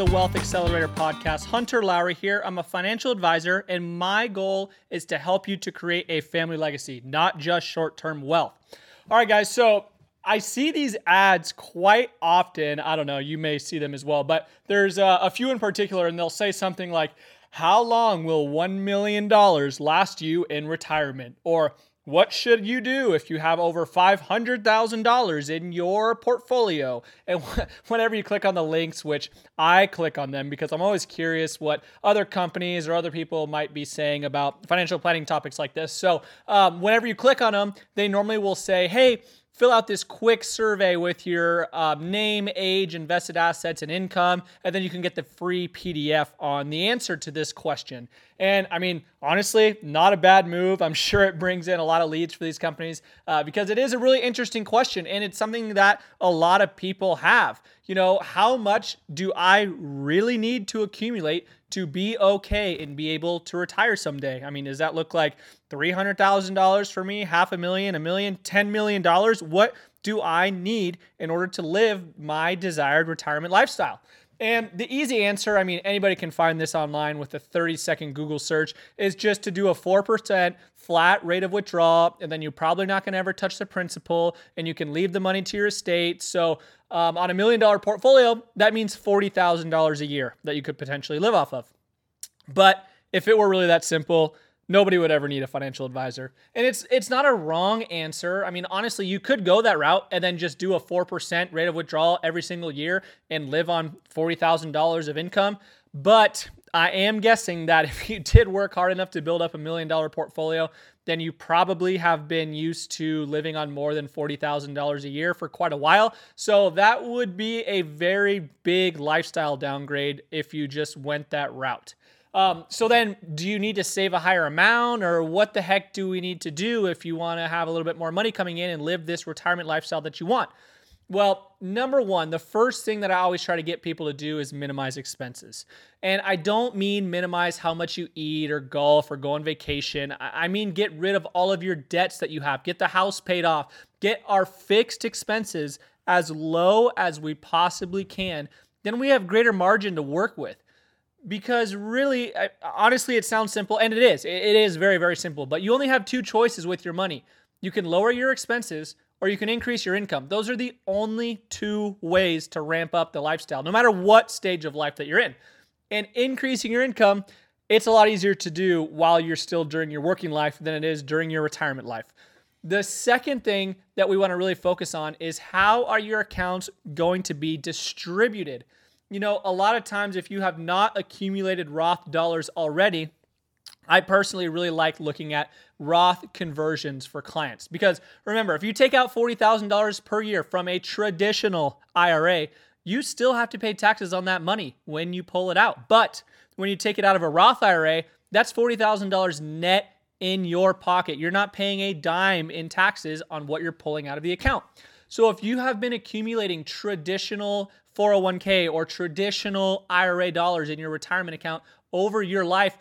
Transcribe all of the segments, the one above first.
The Wealth Accelerator podcast. Hunter Lowry here. I'm a financial advisor, and my goal is to help you to create a family legacy, not just short term wealth. All right, guys. So I see these ads quite often. I don't know, you may see them as well, but there's a, a few in particular, and they'll say something like, How long will $1 million last you in retirement? Or what should you do if you have over $500,000 in your portfolio? And whenever you click on the links, which I click on them because I'm always curious what other companies or other people might be saying about financial planning topics like this. So, um, whenever you click on them, they normally will say, hey, fill out this quick survey with your um, name, age, invested assets, and income, and then you can get the free PDF on the answer to this question. And I mean, honestly, not a bad move. I'm sure it brings in a lot of leads for these companies uh, because it is a really interesting question and it's something that a lot of people have. You know, how much do I really need to accumulate to be okay and be able to retire someday? I mean, does that look like $300,000 for me, half a million, a million, $10 million? What do I need in order to live my desired retirement lifestyle? And the easy answer, I mean, anybody can find this online with a 30 second Google search, is just to do a 4% flat rate of withdrawal. And then you're probably not going to ever touch the principal and you can leave the money to your estate. So, um, on a million dollar portfolio, that means $40,000 a year that you could potentially live off of. But if it were really that simple, nobody would ever need a financial advisor. And it's it's not a wrong answer. I mean, honestly, you could go that route and then just do a 4% rate of withdrawal every single year and live on $40,000 of income. But I am guessing that if you did work hard enough to build up a million dollar portfolio, then you probably have been used to living on more than $40,000 a year for quite a while. So that would be a very big lifestyle downgrade if you just went that route. Um, so then, do you need to save a higher amount, or what the heck do we need to do if you want to have a little bit more money coming in and live this retirement lifestyle that you want? Well, number one, the first thing that I always try to get people to do is minimize expenses. And I don't mean minimize how much you eat or golf or go on vacation. I mean get rid of all of your debts that you have, get the house paid off, get our fixed expenses as low as we possibly can. Then we have greater margin to work with because really honestly it sounds simple and it is. It is very very simple but you only have two choices with your money. You can lower your expenses or you can increase your income. Those are the only two ways to ramp up the lifestyle no matter what stage of life that you're in. And increasing your income it's a lot easier to do while you're still during your working life than it is during your retirement life. The second thing that we want to really focus on is how are your accounts going to be distributed you know, a lot of times if you have not accumulated Roth dollars already, I personally really like looking at Roth conversions for clients because remember, if you take out $40,000 per year from a traditional IRA, you still have to pay taxes on that money when you pull it out. But when you take it out of a Roth IRA, that's $40,000 net in your pocket. You're not paying a dime in taxes on what you're pulling out of the account. So if you have been accumulating traditional 401k or traditional IRA dollars in your retirement account over your life,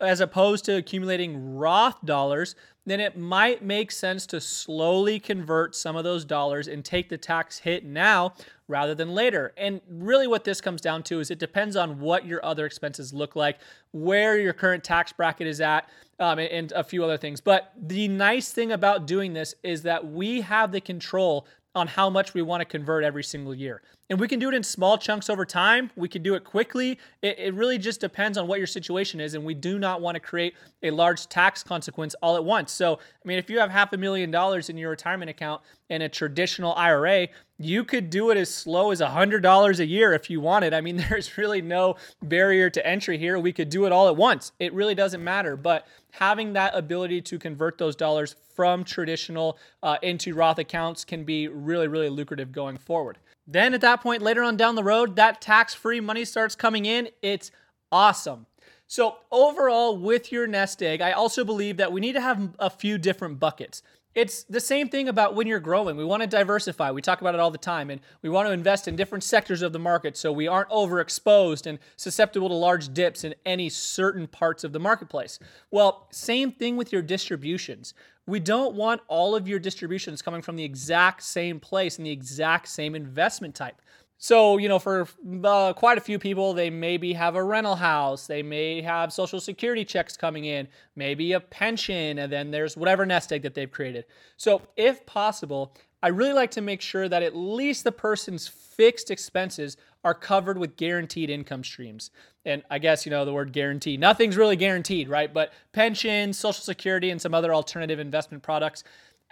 as opposed to accumulating Roth dollars, then it might make sense to slowly convert some of those dollars and take the tax hit now rather than later. And really, what this comes down to is it depends on what your other expenses look like, where your current tax bracket is at, um, and a few other things. But the nice thing about doing this is that we have the control on how much we want to convert every single year. And we can do it in small chunks over time. We can do it quickly. It, it, really just depends on what your situation is. And we do not want to create a large tax consequence all at once. So, I mean, if you have half a million dollars in your retirement account in a traditional IRA, you could do it as slow as $100 a year if you wanted. I mean, there's really no barrier to entry here. We could do it all at once. It really doesn't matter. But having that ability to convert those dollars from traditional uh, into Roth accounts can be really, really lucrative going forward. Then at that point, later on down the road, that tax free money starts coming in. It's awesome. So, overall, with your nest egg, I also believe that we need to have a few different buckets. It's the same thing about when you're growing. We want to diversify. We talk about it all the time, and we want to invest in different sectors of the market so we aren't overexposed and susceptible to large dips in any certain parts of the marketplace. Well, same thing with your distributions. We don't want all of your distributions coming from the exact same place and the exact same investment type. So, you know, for uh, quite a few people, they maybe have a rental house, they may have social security checks coming in, maybe a pension, and then there's whatever nest egg that they've created. So, if possible, I really like to make sure that at least the person's fixed expenses are covered with guaranteed income streams. And I guess, you know, the word guarantee, nothing's really guaranteed, right? But pensions, social security, and some other alternative investment products,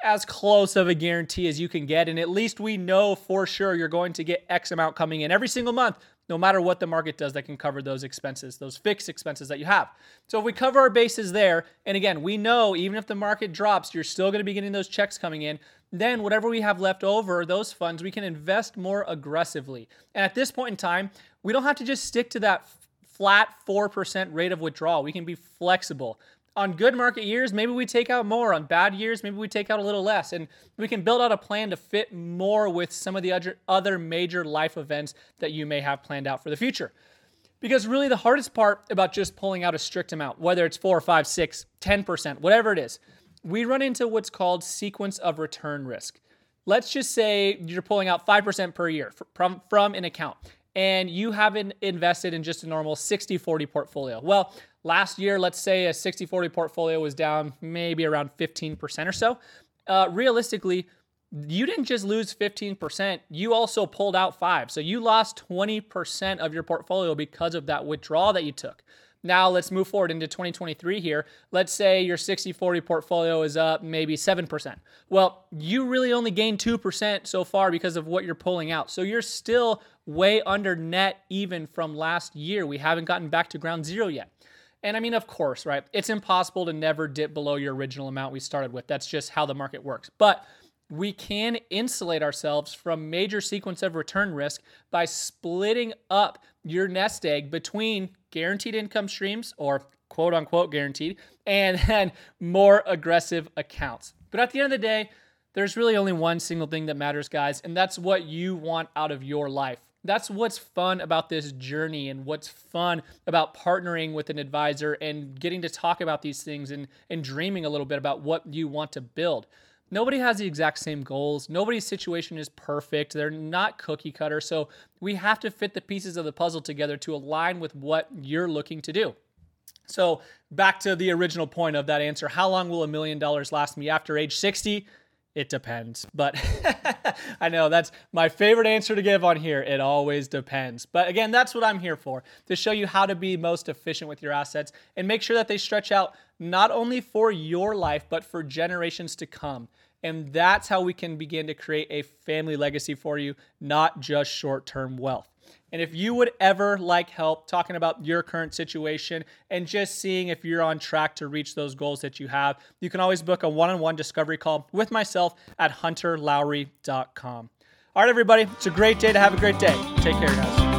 as close of a guarantee as you can get. And at least we know for sure you're going to get X amount coming in every single month, no matter what the market does that can cover those expenses, those fixed expenses that you have. So if we cover our bases there, and again, we know even if the market drops, you're still going to be getting those checks coming in then whatever we have left over, those funds, we can invest more aggressively. And at this point in time, we don't have to just stick to that flat 4% rate of withdrawal. We can be flexible. On good market years, maybe we take out more. On bad years, maybe we take out a little less. And we can build out a plan to fit more with some of the other major life events that you may have planned out for the future. Because really, the hardest part about just pulling out a strict amount, whether it's four, five, six, 10%, whatever it is, we run into what's called sequence of return risk. Let's just say you're pulling out 5% per year from, from an account and you haven't invested in just a normal 60 40 portfolio. Well, last year, let's say a 60 40 portfolio was down maybe around 15% or so. Uh, realistically, you didn't just lose 15%, you also pulled out five. So you lost 20% of your portfolio because of that withdrawal that you took. Now let's move forward into 2023 here. Let's say your 60 40 portfolio is up maybe 7%. Well, you really only gained 2% so far because of what you're pulling out. So you're still way under net even from last year. We haven't gotten back to ground zero yet. And I mean, of course, right? It's impossible to never dip below your original amount we started with. That's just how the market works. But we can insulate ourselves from major sequence of return risk by splitting up your nest egg between guaranteed income streams or quote unquote guaranteed and then more aggressive accounts. But at the end of the day, there's really only one single thing that matters, guys, and that's what you want out of your life. That's what's fun about this journey and what's fun about partnering with an advisor and getting to talk about these things and, and dreaming a little bit about what you want to build. Nobody has the exact same goals. Nobody's situation is perfect. They're not cookie cutter. So we have to fit the pieces of the puzzle together to align with what you're looking to do. So back to the original point of that answer how long will a million dollars last me after age 60? It depends. But I know that's my favorite answer to give on here. It always depends. But again, that's what I'm here for to show you how to be most efficient with your assets and make sure that they stretch out not only for your life, but for generations to come. And that's how we can begin to create a family legacy for you, not just short term wealth. And if you would ever like help talking about your current situation and just seeing if you're on track to reach those goals that you have, you can always book a one on one discovery call with myself at hunterlowry.com. All right, everybody, it's a great day to have a great day. Take care, guys.